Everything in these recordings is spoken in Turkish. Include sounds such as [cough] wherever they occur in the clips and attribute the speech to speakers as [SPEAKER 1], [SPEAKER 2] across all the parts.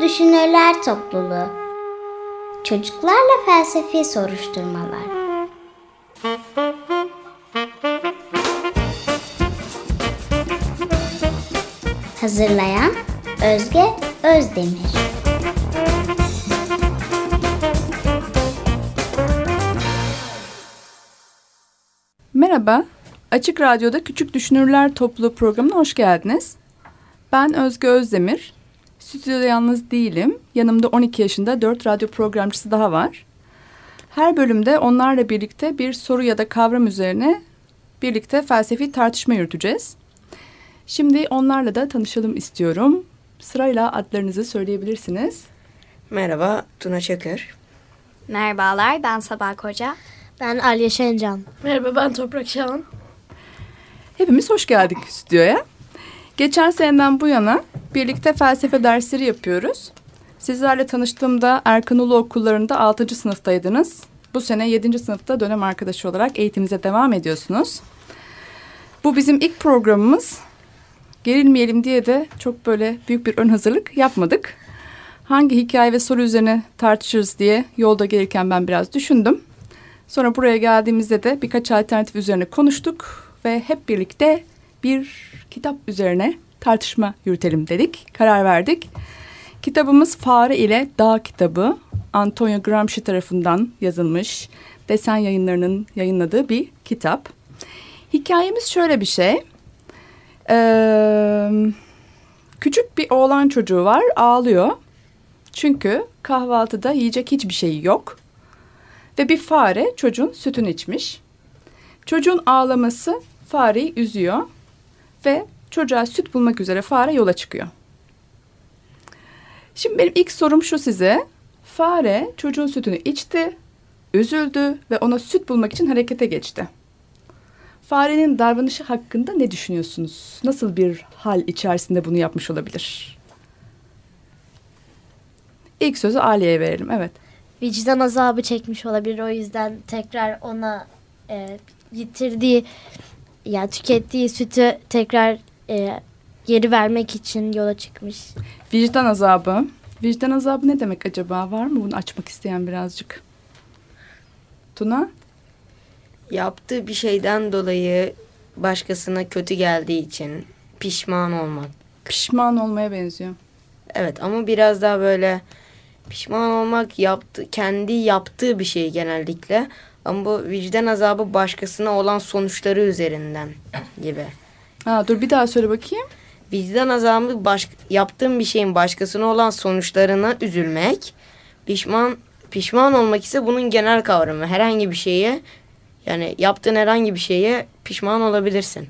[SPEAKER 1] Düşünürler Topluluğu Çocuklarla Felsefi Soruşturmalar Hazırlayan Özge Özdemir
[SPEAKER 2] Merhaba, Açık Radyo'da Küçük Düşünürler Topluluğu programına hoş geldiniz. Ben Özge Özdemir. Stüdyoda yalnız değilim. Yanımda 12 yaşında 4 radyo programcısı daha var. Her bölümde onlarla birlikte bir soru ya da kavram üzerine birlikte felsefi tartışma yürüteceğiz. Şimdi onlarla da tanışalım istiyorum. Sırayla adlarınızı söyleyebilirsiniz.
[SPEAKER 3] Merhaba, Tuna Çakır.
[SPEAKER 4] Merhabalar, ben Sabah Koca.
[SPEAKER 5] Ben Alya Şencan.
[SPEAKER 6] Merhaba, ben Toprak Şahan.
[SPEAKER 2] Hepimiz hoş geldik stüdyoya. Geçen seneden bu yana birlikte felsefe dersleri yapıyoruz. Sizlerle tanıştığımda Erkan Ulu okullarında 6. sınıftaydınız. Bu sene 7. sınıfta dönem arkadaşı olarak eğitiminize devam ediyorsunuz. Bu bizim ilk programımız. Gerilmeyelim diye de çok böyle büyük bir ön hazırlık yapmadık. Hangi hikaye ve soru üzerine tartışırız diye yolda gelirken ben biraz düşündüm. Sonra buraya geldiğimizde de birkaç alternatif üzerine konuştuk ve hep birlikte bir kitap üzerine tartışma yürütelim dedik. Karar verdik. Kitabımız Fare ile Dağ kitabı. Antonio Gramsci tarafından yazılmış. Desen yayınlarının yayınladığı bir kitap. Hikayemiz şöyle bir şey. Ee, küçük bir oğlan çocuğu var ağlıyor. Çünkü kahvaltıda yiyecek hiçbir şey yok. Ve bir fare çocuğun sütünü içmiş. Çocuğun ağlaması fareyi üzüyor ve çocuğa süt bulmak üzere fare yola çıkıyor. Şimdi benim ilk sorum şu size. Fare çocuğun sütünü içti, üzüldü ve ona süt bulmak için harekete geçti. Farenin davranışı hakkında ne düşünüyorsunuz? Nasıl bir hal içerisinde bunu yapmış olabilir? İlk sözü Aliye'ye verelim. Evet.
[SPEAKER 5] Vicdan azabı çekmiş olabilir. O yüzden tekrar ona e, yitirdiği yani tükettiği sütü tekrar e, geri vermek için yola çıkmış.
[SPEAKER 2] Vicdan azabı. Vicdan azabı ne demek acaba? Var mı bunu açmak isteyen birazcık? Tuna?
[SPEAKER 3] Yaptığı bir şeyden dolayı başkasına kötü geldiği için pişman olmak.
[SPEAKER 2] Pişman olmaya benziyor.
[SPEAKER 3] Evet ama biraz daha böyle pişman olmak yaptı kendi yaptığı bir şey genellikle. Ama bu vicdan azabı başkasına olan sonuçları üzerinden gibi.
[SPEAKER 2] Ha, dur bir daha söyle bakayım.
[SPEAKER 3] Vicdan azabı baş, yaptığım bir şeyin başkasına olan sonuçlarına üzülmek. Pişman pişman olmak ise bunun genel kavramı. Herhangi bir şeye yani yaptığın herhangi bir şeye pişman olabilirsin.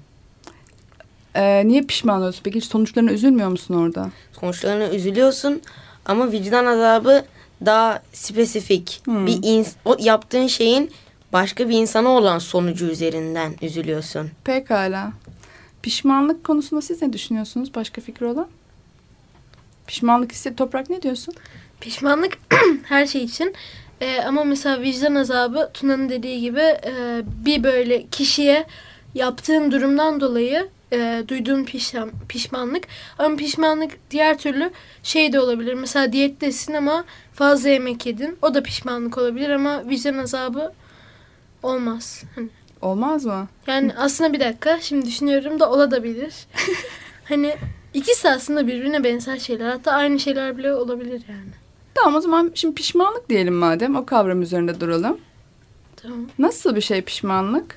[SPEAKER 2] Ee, niye pişman oluyorsun? Peki hiç sonuçlarına üzülmüyor musun orada?
[SPEAKER 3] Sonuçlarına üzülüyorsun ama vicdan azabı daha spesifik.
[SPEAKER 2] Hmm.
[SPEAKER 3] Bir o yaptığın şeyin başka bir insana olan sonucu üzerinden üzülüyorsun.
[SPEAKER 2] Pekala. Pişmanlık konusunda siz ne düşünüyorsunuz? Başka fikri olan? Pişmanlık hissi Toprak ne diyorsun?
[SPEAKER 6] Pişmanlık [clears throat] her şey için. Ee, ama mesela vicdan azabı Tuna'nın dediği gibi e, bir böyle kişiye yaptığın durumdan dolayı e, duyduğun pişman, pişmanlık. Ama pişmanlık diğer türlü şey de olabilir. Mesela diyettesin ama fazla yemek yedin. O da pişmanlık olabilir ama vicdan azabı olmaz. Hani
[SPEAKER 2] Olmaz mı?
[SPEAKER 6] Yani aslında bir dakika şimdi düşünüyorum da olabilir. [laughs] hani ikisi aslında birbirine benzer şeyler. Hatta aynı şeyler bile olabilir yani.
[SPEAKER 2] Tamam o zaman şimdi pişmanlık diyelim madem. O kavram üzerinde duralım.
[SPEAKER 6] Tamam.
[SPEAKER 2] Nasıl bir şey pişmanlık?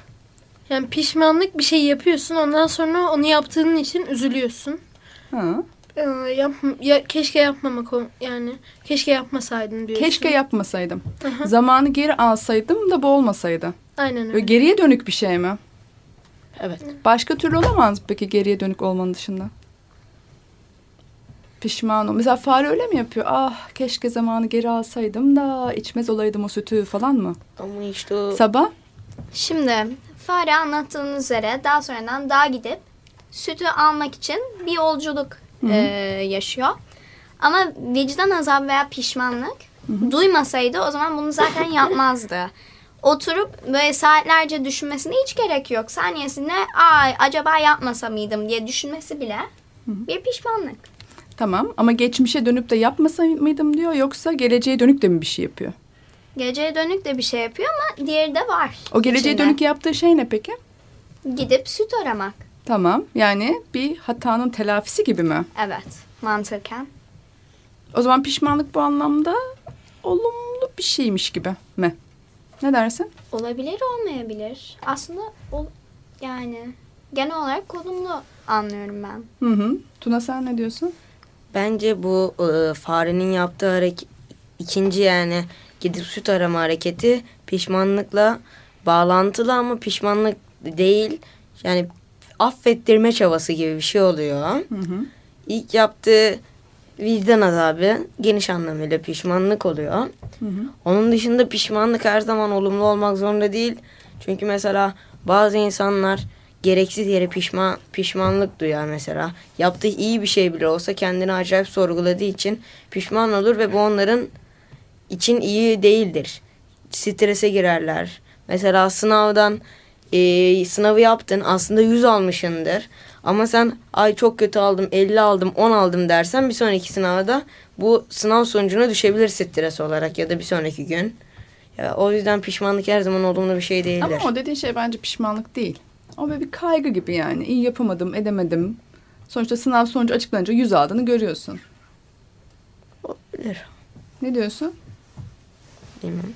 [SPEAKER 6] Yani pişmanlık bir şey yapıyorsun ondan sonra onu yaptığın için üzülüyorsun.
[SPEAKER 2] Ha.
[SPEAKER 6] Ee, yap, ya, keşke yapmamak yani keşke yapmasaydın diyorsun.
[SPEAKER 2] Keşke yapmasaydım.
[SPEAKER 6] Aha.
[SPEAKER 2] Zamanı geri alsaydım da bu olmasaydı.
[SPEAKER 6] Aynen
[SPEAKER 2] Böyle
[SPEAKER 6] öyle.
[SPEAKER 2] geriye dönük bir şey mi?
[SPEAKER 3] Evet.
[SPEAKER 2] Başka türlü olamaz mı peki geriye dönük olmanın dışında? Pişman ol. Mesela fare öyle mi yapıyor? Ah keşke zamanı geri alsaydım da içmez olaydım o sütü falan mı?
[SPEAKER 3] Ama işte o
[SPEAKER 2] Sabah?
[SPEAKER 4] Şimdi fare anlattığınız üzere daha sonradan dağa gidip sütü almak için bir yolculuk e, yaşıyor. Ama vicdan azabı veya pişmanlık duymasaydı o zaman bunu zaten yapmazdı. Oturup böyle saatlerce düşünmesine hiç gerek yok. Saniyesinde ay acaba yapmasa mıydım diye düşünmesi bile bir pişmanlık.
[SPEAKER 2] Tamam ama geçmişe dönüp de yapmasa mıydım diyor yoksa geleceğe dönük de mi bir şey yapıyor?
[SPEAKER 4] Geleceğe dönük de bir şey yapıyor ama diğeri de var.
[SPEAKER 2] O geleceğe
[SPEAKER 4] içinde.
[SPEAKER 2] dönük yaptığı şey ne peki?
[SPEAKER 4] Gidip süt aramak.
[SPEAKER 2] Tamam yani bir hatanın telafisi gibi mi?
[SPEAKER 4] Evet mantıken.
[SPEAKER 2] O zaman pişmanlık bu anlamda olumlu bir şeymiş gibi mi? Ne dersin?
[SPEAKER 4] Olabilir olmayabilir. Aslında ol, yani genel olarak olumlu anlıyorum ben.
[SPEAKER 2] Hı hı. Tuna sen ne diyorsun?
[SPEAKER 3] Bence bu e, farenin yaptığı hareket ikinci yani gidip süt arama hareketi pişmanlıkla bağlantılı ama pişmanlık değil. Yani affettirme çabası gibi bir şey oluyor.
[SPEAKER 2] Hı hı.
[SPEAKER 3] İlk yaptığı vicdan azabı geniş anlamıyla pişmanlık oluyor.
[SPEAKER 2] Hı hı.
[SPEAKER 3] Onun dışında pişmanlık her zaman olumlu olmak zorunda değil. Çünkü mesela bazı insanlar gereksiz yere pişman pişmanlık duyar mesela. Yaptığı iyi bir şey bile olsa kendini acayip sorguladığı için pişman olur ve bu onların için iyi değildir. Strese girerler. Mesela sınavdan e, sınavı yaptın aslında 100 almışındır. Ama sen ay çok kötü aldım 50 aldım 10 aldım dersen bir sonraki sınavda bu sınav sonucuna düşebilir stres olarak ya da bir sonraki gün. Ya, o yüzden pişmanlık her zaman olumlu bir şey değildir.
[SPEAKER 2] Ama o dediğin şey bence pişmanlık değil. O böyle bir kaygı gibi yani. İyi yapamadım, edemedim. Sonuçta sınav sonucu açıklanınca yüz aldığını görüyorsun.
[SPEAKER 3] Olabilir.
[SPEAKER 2] Ne diyorsun?
[SPEAKER 3] Bilmem.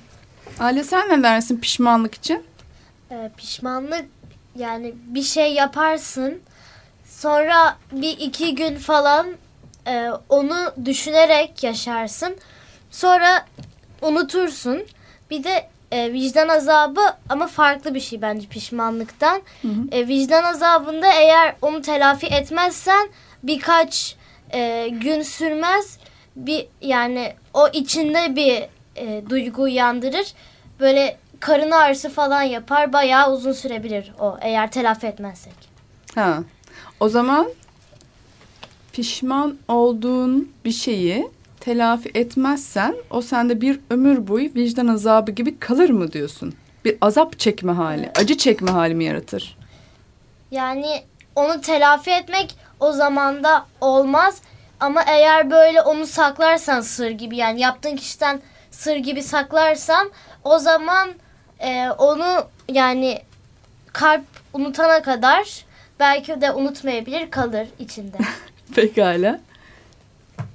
[SPEAKER 2] Aile sen ne dersin pişmanlık için?
[SPEAKER 5] Ee, pişmanlık yani bir şey yaparsın sonra bir iki gün falan e, onu düşünerek yaşarsın sonra unutursun. Bir de e, vicdan azabı ama farklı bir şey bence pişmanlıktan. E, vicdan azabında eğer onu telafi etmezsen birkaç e, gün sürmez. Bir yani o içinde bir e, duygu uyandırır. Böyle karın ağrısı falan yapar bayağı uzun sürebilir o eğer telafi etmezsek.
[SPEAKER 2] Ha. O zaman pişman olduğun bir şeyi telafi etmezsen o sende bir ömür boyu vicdan azabı gibi kalır mı diyorsun? Bir azap çekme hali, acı çekme hali mi yaratır?
[SPEAKER 5] Yani onu telafi etmek o zaman da olmaz ama eğer böyle onu saklarsan sır gibi yani yaptığın kişiden sır gibi saklarsan o zaman e, onu yani kalp unutana kadar belki de unutmayabilir kalır içinde. [laughs]
[SPEAKER 2] Pekala.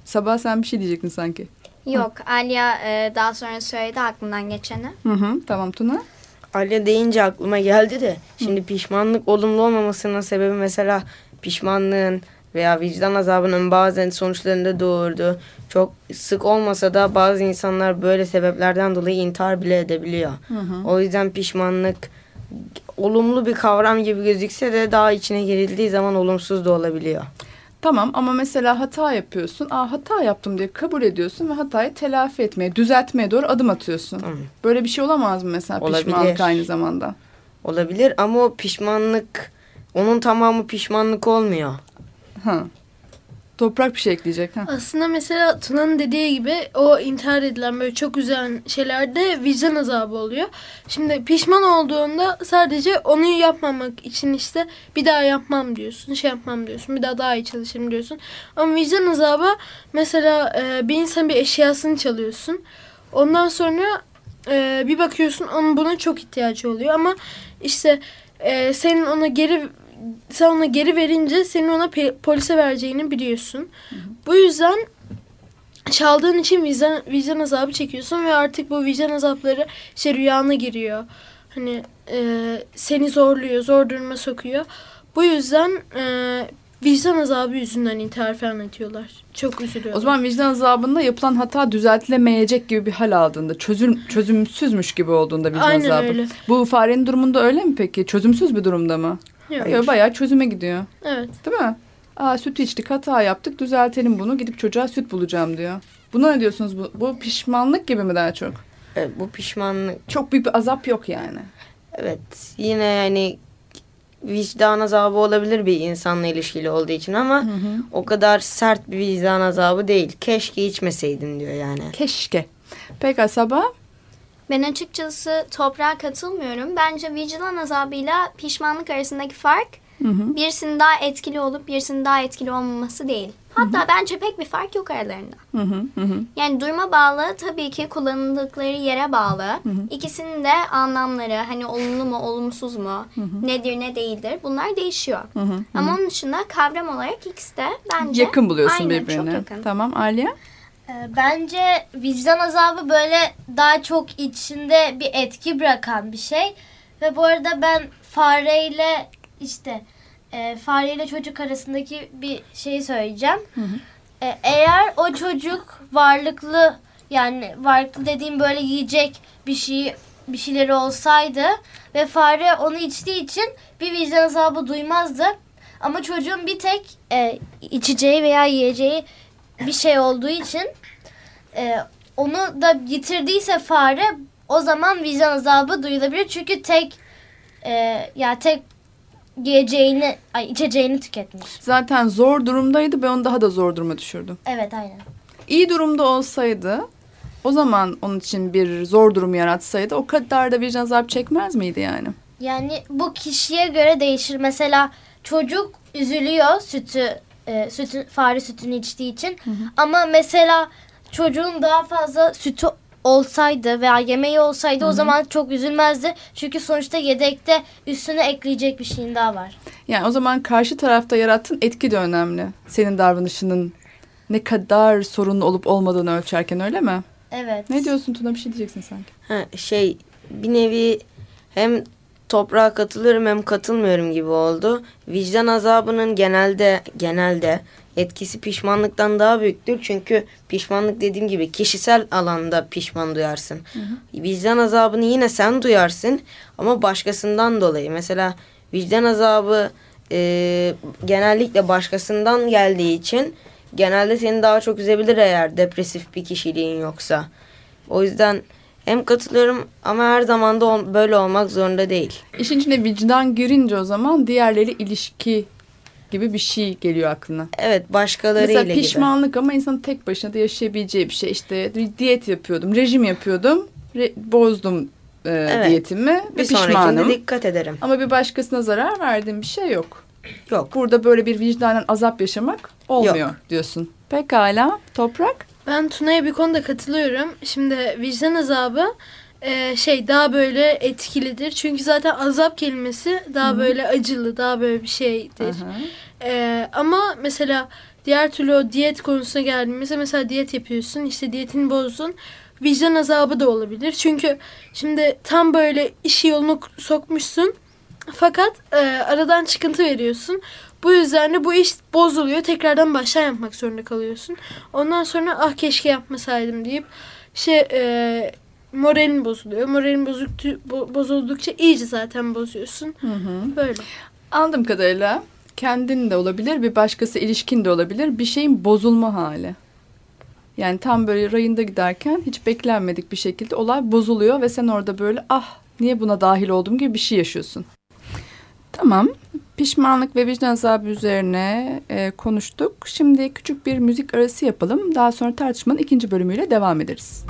[SPEAKER 2] Sabah sen bir şey diyecektin sanki.
[SPEAKER 4] Yok Alya e, daha sonra söyledi aklından geçeni.
[SPEAKER 2] Hı hı. Tamam Tuna.
[SPEAKER 3] Alya deyince aklıma geldi de şimdi pişmanlık olumlu olmamasının sebebi mesela pişmanlığın veya vicdan azabının bazen sonuçlarında doğurdu. Çok sık olmasa da bazı insanlar böyle sebeplerden dolayı intihar bile edebiliyor. O yüzden pişmanlık olumlu bir kavram gibi gözükse de daha içine girildiği zaman olumsuz da olabiliyor.
[SPEAKER 2] Tamam ama mesela hata yapıyorsun. Aa hata yaptım diye kabul ediyorsun ve hatayı telafi etmeye, düzeltmeye doğru adım atıyorsun.
[SPEAKER 3] Hı.
[SPEAKER 2] Böyle bir şey olamaz mı mesela
[SPEAKER 3] Olabilir.
[SPEAKER 2] pişmanlık aynı zamanda?
[SPEAKER 3] Olabilir ama o pişmanlık onun tamamı pişmanlık olmuyor.
[SPEAKER 2] Ha. Toprak bir şey ekleyecek. Ha.
[SPEAKER 6] Aslında mesela Tuna'nın dediği gibi o intihar edilen böyle çok üzen şeylerde vicdan azabı oluyor. Şimdi pişman olduğunda sadece onu yapmamak için işte bir daha yapmam diyorsun, şey yapmam diyorsun, bir daha daha iyi çalışırım diyorsun. Ama vicdan azabı mesela e, bir insan bir eşyasını çalıyorsun. Ondan sonra e, bir bakıyorsun onun buna çok ihtiyacı oluyor ama işte e, senin ona geri sen ona geri verince senin ona polise vereceğini biliyorsun. Bu yüzden çaldığın için vicdan, vicdan azabı çekiyorsun ve artık bu vicdan azapları işte rüyana giriyor. Hani e, seni zorluyor, zor duruma sokuyor. Bu yüzden e, vicdan azabı yüzünden intihar falan ediyorlar. Çok üzülüyorlar.
[SPEAKER 2] O zaman vicdan azabında yapılan hata düzeltilemeyecek gibi bir hal aldığında, çözüm çözümsüzmüş gibi olduğunda vicdan
[SPEAKER 6] Aynen
[SPEAKER 2] azabı.
[SPEAKER 6] öyle.
[SPEAKER 2] Bu farenin durumunda öyle mi peki? Çözümsüz bir durumda mı?
[SPEAKER 6] Yok.
[SPEAKER 2] Yok. Bayağı çözüme gidiyor.
[SPEAKER 6] Evet.
[SPEAKER 2] Değil mi? Aa süt içtik, hata yaptık, düzeltelim bunu. Gidip çocuğa süt bulacağım diyor. Buna ne diyorsunuz? Bu, bu pişmanlık gibi mi daha çok?
[SPEAKER 3] Evet, bu pişmanlık
[SPEAKER 2] Çok büyük bir azap yok yani.
[SPEAKER 3] Evet yine yani vicdan azabı olabilir bir insanla ilişkili olduğu için ama o kadar sert bir vicdan azabı değil. Keşke içmeseydin diyor yani.
[SPEAKER 2] Keşke. Peki sabah?
[SPEAKER 4] Ben açıkçası toprağa katılmıyorum. Bence vicdan azabıyla pişmanlık arasındaki fark birisinin daha etkili olup birisinin daha etkili olmaması değil. Hatta bence pek bir fark yok aralarında.
[SPEAKER 2] Hı hı, hı hı.
[SPEAKER 4] Yani duruma bağlı tabii ki kullanıldıkları yere bağlı. İkisinin de anlamları hani olumlu mu olumsuz mu nedir ne değildir bunlar değişiyor. Ama onun dışında kavram olarak ikisi de bence
[SPEAKER 2] Yakın buluyorsun
[SPEAKER 4] aynen,
[SPEAKER 2] birbirine.
[SPEAKER 4] Çok yakın.
[SPEAKER 2] Tamam Aliye?
[SPEAKER 5] Ee, Bence vicdan azabı böyle daha çok içinde bir etki bırakan bir şey. Ve bu arada ben fareyle işte e, fareyle çocuk arasındaki bir şey söyleyeceğim. E, eğer o çocuk varlıklı yani varlıklı dediğim böyle yiyecek bir şey bir şeyleri olsaydı ve fare onu içtiği için bir vicdan azabı duymazdı. Ama çocuğun bir tek e, içeceği veya yiyeceği bir şey olduğu için e, onu da yitirdiyse fare o zaman vicdan azabı duyulabilir. Çünkü tek e, ya tek yiyeceğini ay içeceğini tüketmiş.
[SPEAKER 2] Zaten zor durumdaydı ben onu daha da zor duruma düşürdüm.
[SPEAKER 5] Evet aynen.
[SPEAKER 2] İyi durumda olsaydı o zaman onun için bir zor durum yaratsaydı o kadar da vicdan azabı çekmez miydi yani?
[SPEAKER 5] Yani bu kişiye göre değişir. Mesela çocuk üzülüyor sütü e, sütü fare sütünü içtiği için. Ama mesela çocuğun daha fazla sütü olsaydı veya yemeği olsaydı o zaman çok üzülmezdi. Çünkü sonuçta yedekte üstüne ekleyecek bir şeyin daha var.
[SPEAKER 2] Yani o zaman karşı tarafta yarattığın etki de önemli. Senin davranışının ne kadar sorunlu olup olmadığını ölçerken öyle mi?
[SPEAKER 5] Evet.
[SPEAKER 2] Ne diyorsun Tuna bir şey diyeceksin sanki.
[SPEAKER 3] Ha, şey bir nevi hem toprağa katılıyorum hem katılmıyorum gibi oldu. Vicdan azabının genelde genelde etkisi pişmanlıktan daha büyüktür. Çünkü pişmanlık dediğim gibi kişisel alanda pişman duyarsın. Vicdan azabını yine sen duyarsın ama başkasından dolayı. Mesela vicdan azabı e, genellikle başkasından geldiği için genelde seni daha çok üzebilir eğer depresif bir kişiliğin yoksa. O yüzden hem katılıyorum ama her zaman da böyle olmak zorunda değil.
[SPEAKER 2] İşin içine vicdan girince o zaman diğerleri ilişki gibi bir şey geliyor aklına.
[SPEAKER 3] Evet başkalarıyla
[SPEAKER 2] Mesela
[SPEAKER 3] gibi.
[SPEAKER 2] pişmanlık ama insanın tek başına da yaşayabileceği bir şey. İşte diyet yapıyordum, rejim yapıyordum, re- bozdum e,
[SPEAKER 3] Evet.
[SPEAKER 2] diyetimi ve
[SPEAKER 3] Bir sonrakinde
[SPEAKER 2] pişmanım.
[SPEAKER 3] dikkat ederim.
[SPEAKER 2] Ama bir başkasına zarar verdiğim bir şey yok.
[SPEAKER 3] Yok.
[SPEAKER 2] Burada böyle bir vicdanen azap yaşamak olmuyor diyorsun. Pekala, Toprak.
[SPEAKER 6] Ben Tuna'ya bir konuda katılıyorum. Şimdi vicdan azabı e, şey daha böyle etkilidir. Çünkü zaten azap kelimesi daha böyle acılı, daha böyle bir şeydir. E, ama mesela diğer türlü o diyet konusuna geldiğimizde mesela diyet yapıyorsun, işte diyetini bozdun. Vicdan azabı da olabilir. Çünkü şimdi tam böyle işi yoluna sokmuşsun. Fakat e, aradan çıkıntı veriyorsun. Bu yüzden de bu iş bozuluyor. Tekrardan baştan yapmak zorunda kalıyorsun. Ondan sonra ah keşke yapmasaydım deyip şey e, moralin bozuluyor. Moralin bozuktu, bo- bozuldukça iyice zaten bozuyorsun.
[SPEAKER 2] Hı hı.
[SPEAKER 6] Böyle.
[SPEAKER 2] Anladığım kadarıyla kendin de olabilir, bir başkası ilişkin de olabilir. Bir şeyin bozulma hali. Yani tam böyle rayında giderken hiç beklenmedik bir şekilde olay bozuluyor ve sen orada böyle ah niye buna dahil oldum gibi bir şey yaşıyorsun. Tamam. Pişmanlık ve vicdan azabı üzerine e, konuştuk. Şimdi küçük bir müzik arası yapalım. Daha sonra tartışmanın ikinci bölümüyle devam ederiz.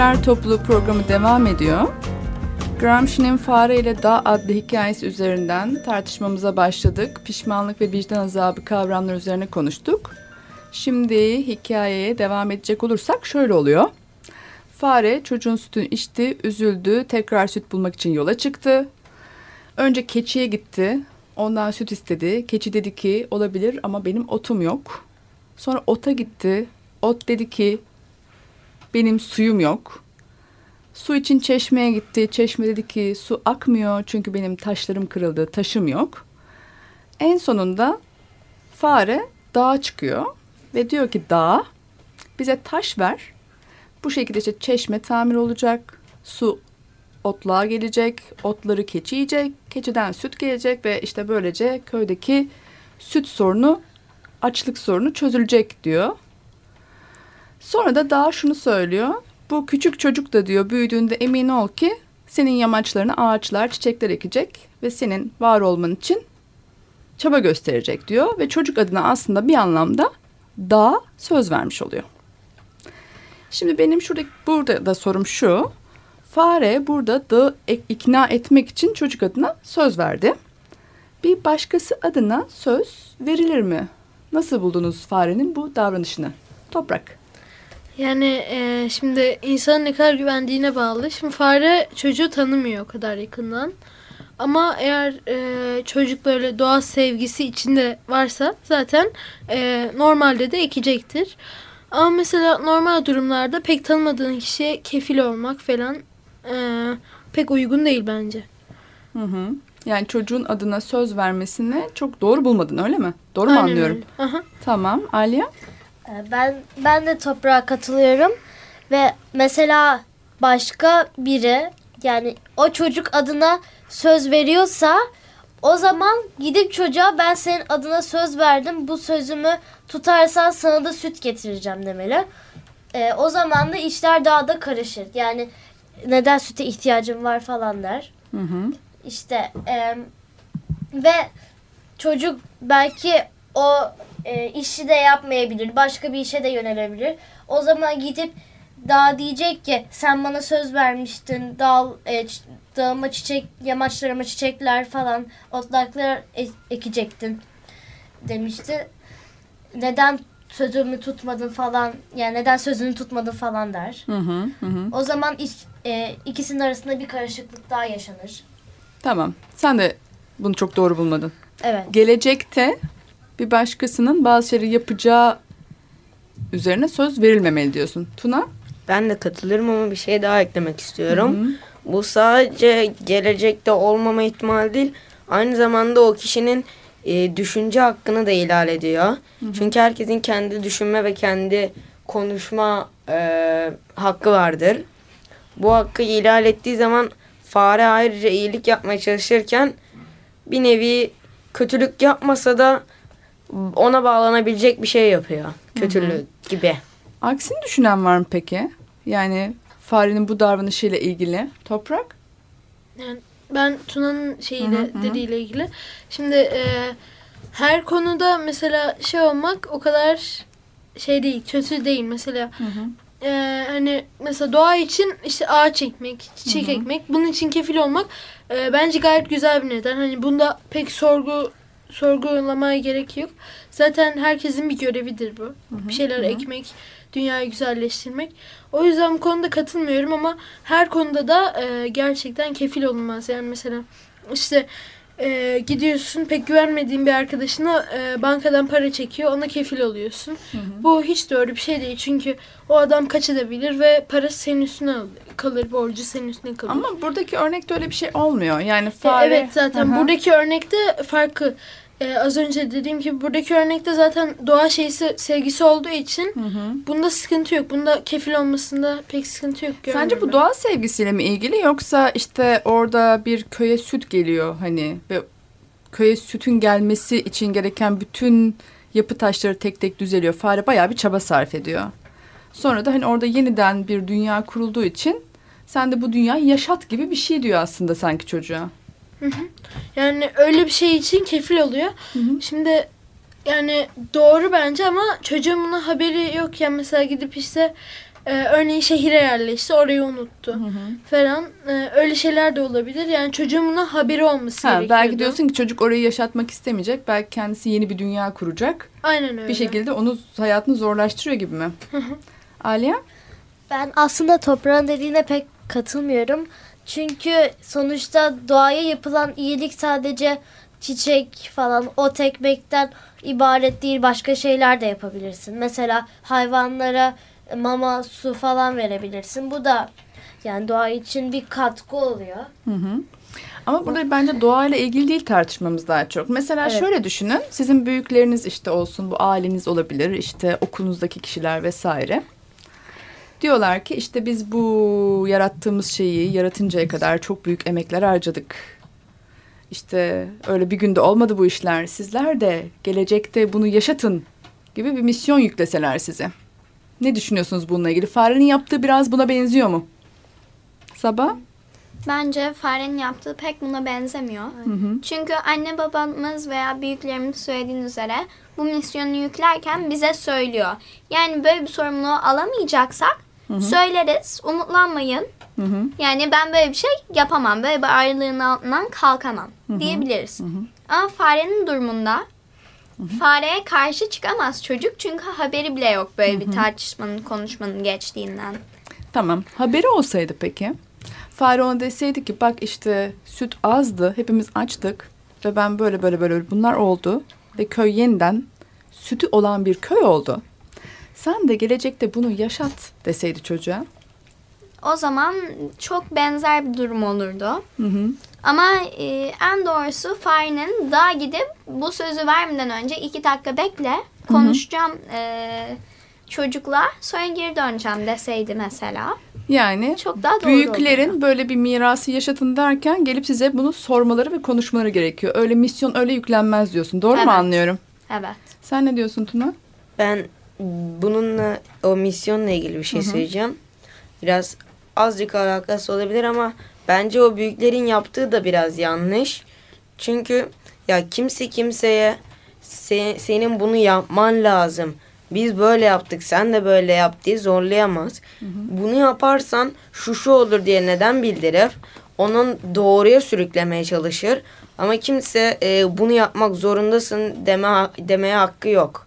[SPEAKER 2] Gönüller Topluluğu programı devam ediyor. Gramsci'nin Fare ile Dağ adlı hikayesi üzerinden tartışmamıza başladık. Pişmanlık ve vicdan azabı kavramları üzerine konuştuk. Şimdi hikayeye devam edecek olursak şöyle oluyor. Fare çocuğun sütünü içti, üzüldü, tekrar süt bulmak için yola çıktı. Önce keçiye gitti, ondan süt istedi. Keçi dedi ki olabilir ama benim otum yok. Sonra ota gitti, ot dedi ki benim suyum yok. Su için çeşmeye gitti. Çeşme dedi ki su akmıyor çünkü benim taşlarım kırıldı, taşım yok. En sonunda fare dağa çıkıyor ve diyor ki dağa bize taş ver. Bu şekilde işte çeşme tamir olacak. Su otluğa gelecek. Otları keçi yiyecek. Keçiden süt gelecek ve işte böylece köydeki süt sorunu, açlık sorunu çözülecek diyor. Sonra da daha şunu söylüyor. Bu küçük çocuk da diyor büyüdüğünde emin ol ki senin yamaçlarına ağaçlar, çiçekler ekecek ve senin var olman için çaba gösterecek diyor ve çocuk adına aslında bir anlamda dağa söz vermiş oluyor. Şimdi benim şurada burada da sorum şu. Fare burada dağı ikna etmek için çocuk adına söz verdi. Bir başkası adına söz verilir mi? Nasıl buldunuz farenin bu davranışını? Toprak.
[SPEAKER 6] Yani e, şimdi insanın ne kadar güvendiğine bağlı. Şimdi fare çocuğu tanımıyor o kadar yakından. Ama eğer e, çocuk böyle doğa sevgisi içinde varsa zaten e, normalde de ekecektir. Ama mesela normal durumlarda pek tanımadığın kişiye kefil olmak falan e, pek uygun değil bence.
[SPEAKER 2] Hı hı. Yani çocuğun adına söz vermesini çok doğru bulmadın öyle mi? Doğru mu
[SPEAKER 6] Aynen
[SPEAKER 2] anlıyorum?
[SPEAKER 6] öyle. Aha.
[SPEAKER 2] Tamam. Alya?
[SPEAKER 5] Ee, Ben ben de toprağa katılıyorum ve mesela başka biri yani o çocuk adına söz veriyorsa o zaman gidip çocuğa ben senin adına söz verdim bu sözümü tutarsan sana da süt getireceğim demeli. Ee, o zaman da işler daha da karışır. Yani neden süte ihtiyacım var falan der.
[SPEAKER 2] Hı hı.
[SPEAKER 5] İşte e, ve çocuk belki o e, işi de yapmayabilir. Başka bir işe de yönelebilir. O zaman gidip daha diyecek ki sen bana söz vermiştin. Dağ, e, dağıma çiçek, yamaçlarıma çiçekler falan otlaklar e- ekecektin demişti. Neden sözümü tutmadın falan yani neden sözünü tutmadın falan der.
[SPEAKER 2] Hı hı. Hı.
[SPEAKER 5] O zaman iş, e, ikisinin arasında bir karışıklık daha yaşanır.
[SPEAKER 2] Tamam. Sen de bunu çok doğru bulmadın.
[SPEAKER 5] Evet.
[SPEAKER 2] Gelecekte bir başkasının bazı şeyleri yapacağı üzerine söz verilmemeli diyorsun. Tuna?
[SPEAKER 3] Ben de katılırım ama bir şey daha eklemek istiyorum. Bu sadece gelecekte olmama ihtimali değil. Aynı zamanda o kişinin e, düşünce hakkını da ihlal ediyor. Çünkü herkesin kendi düşünme ve kendi konuşma e, hakkı vardır. Bu hakkı ihlal ettiği zaman fare ayrıca iyilik yapmaya çalışırken bir nevi kötülük yapmasa da ona bağlanabilecek bir şey yapıyor. Kötülük gibi.
[SPEAKER 2] Aksini düşünen var mı peki? Yani farenin bu davranışıyla ilgili. Toprak?
[SPEAKER 6] Yani ben Tuna'nın şeyiyle
[SPEAKER 2] Hı hı, hı.
[SPEAKER 6] dediğiyle ilgili. Şimdi e, her konuda mesela şey olmak o kadar şey değil, kötü değil. Mesela e, hani mesela doğa için işte ağaç ekmek, çiçek ekmek, bunun için kefil olmak e, bence gayet güzel bir neden. Hani bunda pek sorgu sorgulamaya gerek yok. Zaten herkesin bir görevidir bu. bir şeyler ekmek, dünyayı güzelleştirmek. O yüzden bu konuda katılmıyorum ama her konuda da e, gerçekten kefil olunmaz. Yani mesela işte e, gidiyorsun pek güvenmediğin bir arkadaşına e, bankadan para çekiyor ona kefil oluyorsun. Bu hiç doğru bir şey değil çünkü o adam kaçabilir ve para senin üstüne al- kalır, borcu senin üstüne kalır.
[SPEAKER 2] Ama buradaki örnekte öyle bir şey olmuyor. Yani
[SPEAKER 6] E,
[SPEAKER 2] fare...
[SPEAKER 6] Evet zaten
[SPEAKER 2] Hı hı.
[SPEAKER 6] buradaki örnekte farkı. E, az önce dediğim gibi buradaki örnekte zaten doğa şeysi sevgisi olduğu için bunda sıkıntı yok. Bunda kefil olmasında pek sıkıntı yok.
[SPEAKER 2] Sence bu
[SPEAKER 6] ben.
[SPEAKER 2] doğa sevgisiyle mi ilgili yoksa işte orada bir köye süt geliyor hani ve köye sütün gelmesi için gereken bütün yapı taşları tek tek düzeliyor. Fare bayağı bir çaba sarf ediyor. Sonra da hani orada yeniden bir dünya kurulduğu için sen de bu dünyayı yaşat gibi bir şey diyor aslında sanki çocuğa.
[SPEAKER 6] Yani öyle bir şey için kefil oluyor. Şimdi yani doğru bence ama çocuğun buna haberi yokken mesela gidip işte e, örneğin şehire yerleşti orayı unuttu falan E, öyle şeyler de olabilir. Yani çocuğun buna haberi olması
[SPEAKER 2] Ha,
[SPEAKER 6] gerekiyordu.
[SPEAKER 2] belki diyorsun ki çocuk orayı yaşatmak istemeyecek. Belki kendisi yeni bir dünya kuracak.
[SPEAKER 6] Aynen öyle.
[SPEAKER 2] Bir şekilde onu hayatını zorlaştırıyor gibi mi? Aliye?
[SPEAKER 5] Ben aslında toprağın dediğine pek katılmıyorum. Çünkü sonuçta doğaya yapılan iyilik sadece çiçek falan ot ekmekten ibaret değil başka şeyler de yapabilirsin. Mesela hayvanlara mama, su falan verebilirsin. Bu da yani doğa için bir katkı oluyor.
[SPEAKER 2] Hı hı. Ama burada bence doğayla ilgili değil tartışmamız daha çok. Mesela
[SPEAKER 5] Evet.
[SPEAKER 2] şöyle düşünün. Sizin büyükleriniz işte olsun, bu aileniz olabilir, işte okulunuzdaki kişiler vesaire. Diyorlar ki işte biz bu yarattığımız şeyi yaratıncaya kadar çok büyük emekler harcadık. İşte öyle bir günde olmadı bu işler. Sizler de gelecekte bunu yaşatın gibi bir misyon yükleseler size. Ne düşünüyorsunuz bununla ilgili? Farenin yaptığı biraz buna benziyor mu? Sabah?
[SPEAKER 4] Bence farenin yaptığı pek buna benzemiyor. Çünkü anne babamız veya büyüklerimiz söylediğin üzere bu misyonu yüklerken bize söylüyor. Yani böyle bir sorumluluğu alamayacaksak söyleriz, umutlanmayın.
[SPEAKER 2] Hı hı.
[SPEAKER 4] Yani ben böyle bir şey yapamam, böyle bir ayrılığın altından kalkamam diyebiliriz. Ama farenin durumunda fareye karşı çıkamaz çocuk çünkü haberi bile yok böyle bir tartışmanın, konuşmanın geçtiğinden.
[SPEAKER 2] Tamam. Haberi olsaydı peki? Fare ona deseydi ki bak işte süt azdı. Hepimiz açtık. Ve ben böyle böyle böyle bunlar oldu. Ve köy yeniden sütü olan bir köy oldu. Sen de gelecekte bunu yaşat deseydi çocuğa.
[SPEAKER 4] O zaman çok benzer bir durum olurdu.
[SPEAKER 2] Hı hı.
[SPEAKER 4] Ama e, en doğrusu farenin daha gidip bu sözü vermeden önce iki dakika bekle konuşacağım e, çocukla sonra geri döneceğim deseydi mesela.
[SPEAKER 2] Yani
[SPEAKER 4] Çok daha doğru
[SPEAKER 2] büyüklerin
[SPEAKER 4] olurdu.
[SPEAKER 2] böyle bir mirası yaşatın derken gelip size bunu sormaları ve konuşmaları gerekiyor. Öyle misyon öyle yüklenmez diyorsun. Doğru mu
[SPEAKER 4] Evet.
[SPEAKER 2] anlıyorum?
[SPEAKER 4] Evet.
[SPEAKER 2] Sen ne diyorsun Tuna?
[SPEAKER 3] Ben bununla o misyonla ilgili bir şey söyleyeceğim. Biraz azıcık alakası olabilir ama bence o büyüklerin yaptığı da biraz yanlış. Çünkü ya kimse kimseye "Se- senin bunu yapman lazım. Biz böyle yaptık sen de böyle yap diye zorlayamaz. Bunu yaparsan şu şu olur diye neden bildirir. Onun doğruya sürüklemeye çalışır. Ama kimse e, bunu yapmak zorundasın deme demeye hakkı yok.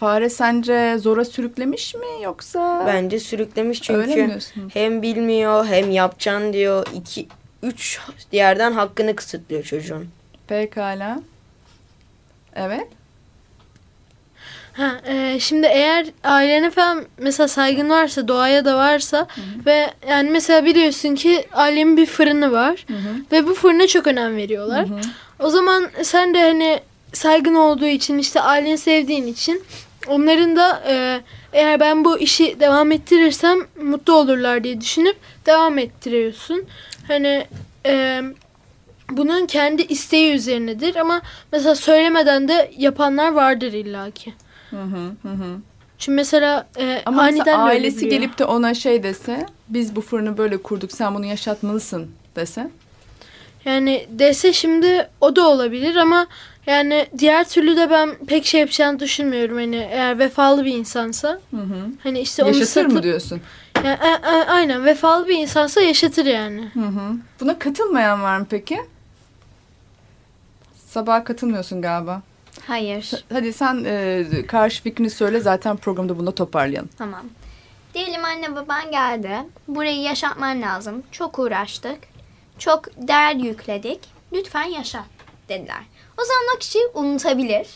[SPEAKER 2] Fare sence zora sürüklemiş mi yoksa?
[SPEAKER 3] Bence sürüklemiş çünkü hem bilmiyor hem yapacaksın diyor. iki üç yerden hakkını kısıtlıyor çocuğun.
[SPEAKER 2] Pekala. Evet.
[SPEAKER 6] Ha, e, şimdi eğer ailene falan mesela saygın varsa doğaya da varsa ve yani mesela biliyorsun ki ailemin bir fırını var ve bu fırına çok önem veriyorlar. O zaman sen de hani saygın olduğu için işte aileni sevdiğin için onların da e, eğer ben bu işi devam ettirirsem mutlu olurlar diye düşünüp devam ettiriyorsun. Hani e, bunun kendi isteği üzerinedir ama mesela söylemeden de yapanlar vardır illaki.
[SPEAKER 2] Hı hı hı.
[SPEAKER 6] Çünkü mesela e,
[SPEAKER 2] Ama
[SPEAKER 6] aniden
[SPEAKER 2] mesela ailesi
[SPEAKER 6] biliyor.
[SPEAKER 2] gelip de ona şey dese, biz bu fırını böyle kurduk, sen bunu yaşatmalısın dese.
[SPEAKER 6] yani dese şimdi o da olabilir ama yani diğer türlü de ben pek şey yapacağını düşünmüyorum hani eğer vefalı bir insansa
[SPEAKER 2] Hı hı.
[SPEAKER 6] hani işte onu
[SPEAKER 2] Yaşatır mı
[SPEAKER 6] satıp
[SPEAKER 2] diyorsun?
[SPEAKER 6] yani, a- a- aynen vefalı bir insansa yaşatır yani.
[SPEAKER 2] Hı hı. Buna katılmayan var mı peki? Sabah katılmıyorsun galiba.
[SPEAKER 4] Hayır.
[SPEAKER 2] Hadi sen e, karşı fikrini söyle zaten programda bunu toparlayalım.
[SPEAKER 4] Tamam. Diyelim anne baban geldi. Burayı yaşatman lazım. Çok uğraştık. Çok değer yükledik. Lütfen yaşat dediler. O zaman o kişi unutabilir.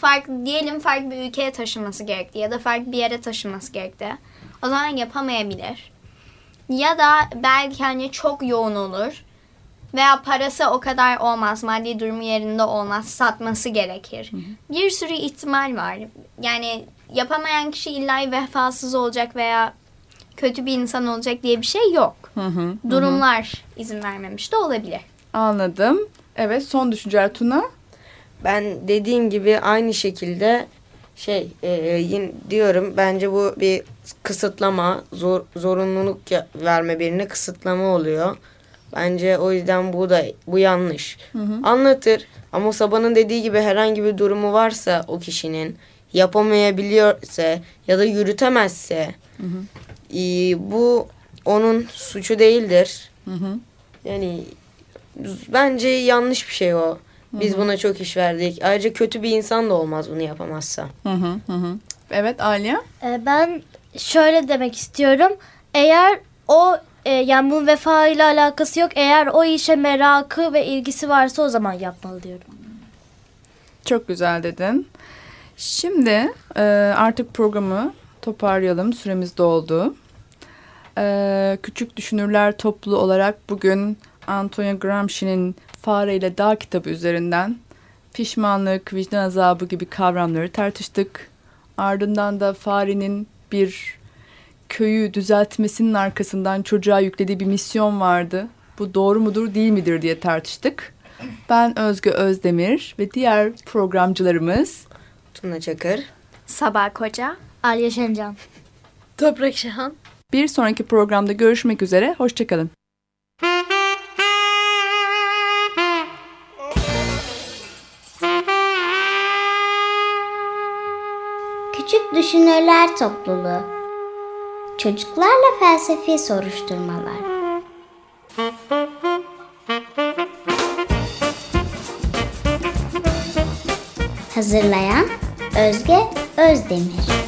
[SPEAKER 4] Farklı, diyelim farklı bir ülkeye taşınması gerekti ya da farklı bir yere taşınması gerekti. O zaman yapamayabilir. Ya da belki hani çok yoğun olur. Veya parası o kadar olmaz, maddi durumu yerinde olmaz, satması gerekir. Bir sürü ihtimal var. Yani yapamayan kişi illa vefasız olacak veya kötü bir insan olacak diye bir şey yok.
[SPEAKER 2] Hı hı.
[SPEAKER 4] Durumlar izin vermemiş de olabilir.
[SPEAKER 2] Anladım. Evet son düşünceler Tuna.
[SPEAKER 3] Ben dediğim gibi aynı şekilde şey e, yine diyorum bence bu bir kısıtlama zor, zorunluluk verme birine kısıtlama oluyor. Bence o yüzden bu da bu yanlış. Anlatır ama Sabah'ın dediği gibi herhangi bir durumu varsa o kişinin yapamayabiliyorsa ya da yürütemezse Ee, bu onun suçu değildir. Yani bence yanlış bir şey o. Biz buna çok iş verdik. Ayrıca kötü bir insan da olmaz bunu yapamazsa.
[SPEAKER 2] Hı hı hı hı. Evet Aliye.
[SPEAKER 5] Ee, ben şöyle demek istiyorum. Eğer o e, yani bunun vefa ile alakası yok. Eğer o işe merakı ve ilgisi varsa o zaman yapmalı diyorum.
[SPEAKER 2] Çok güzel dedin. Şimdi e, artık programı toparlayalım. Süremiz doldu. E, Küçük Düşünürler Topluluğu olarak bugün Antonio Gramsci'nin Fare ile Dağ kitabı üzerinden pişmanlık, vicdan azabı gibi kavramları tartıştık. Ardından da farenin bir köyü düzeltmesinin arkasından çocuğa yüklediği bir misyon vardı. Bu doğru mudur değil midir diye tartıştık. Ben Özgü Özdemir ve diğer programcılarımız
[SPEAKER 3] Tuna Çakır.
[SPEAKER 4] Sabah Koca.
[SPEAKER 5] Alya Şencan.
[SPEAKER 6] Toprak Şahan.
[SPEAKER 2] bir sonraki programda görüşmek üzere. Hoşçakalın.
[SPEAKER 1] Düşünürler Topluluğu. Çocuklarla Felsefi Soruşturmalar. Hazırlayan Özge Özdemir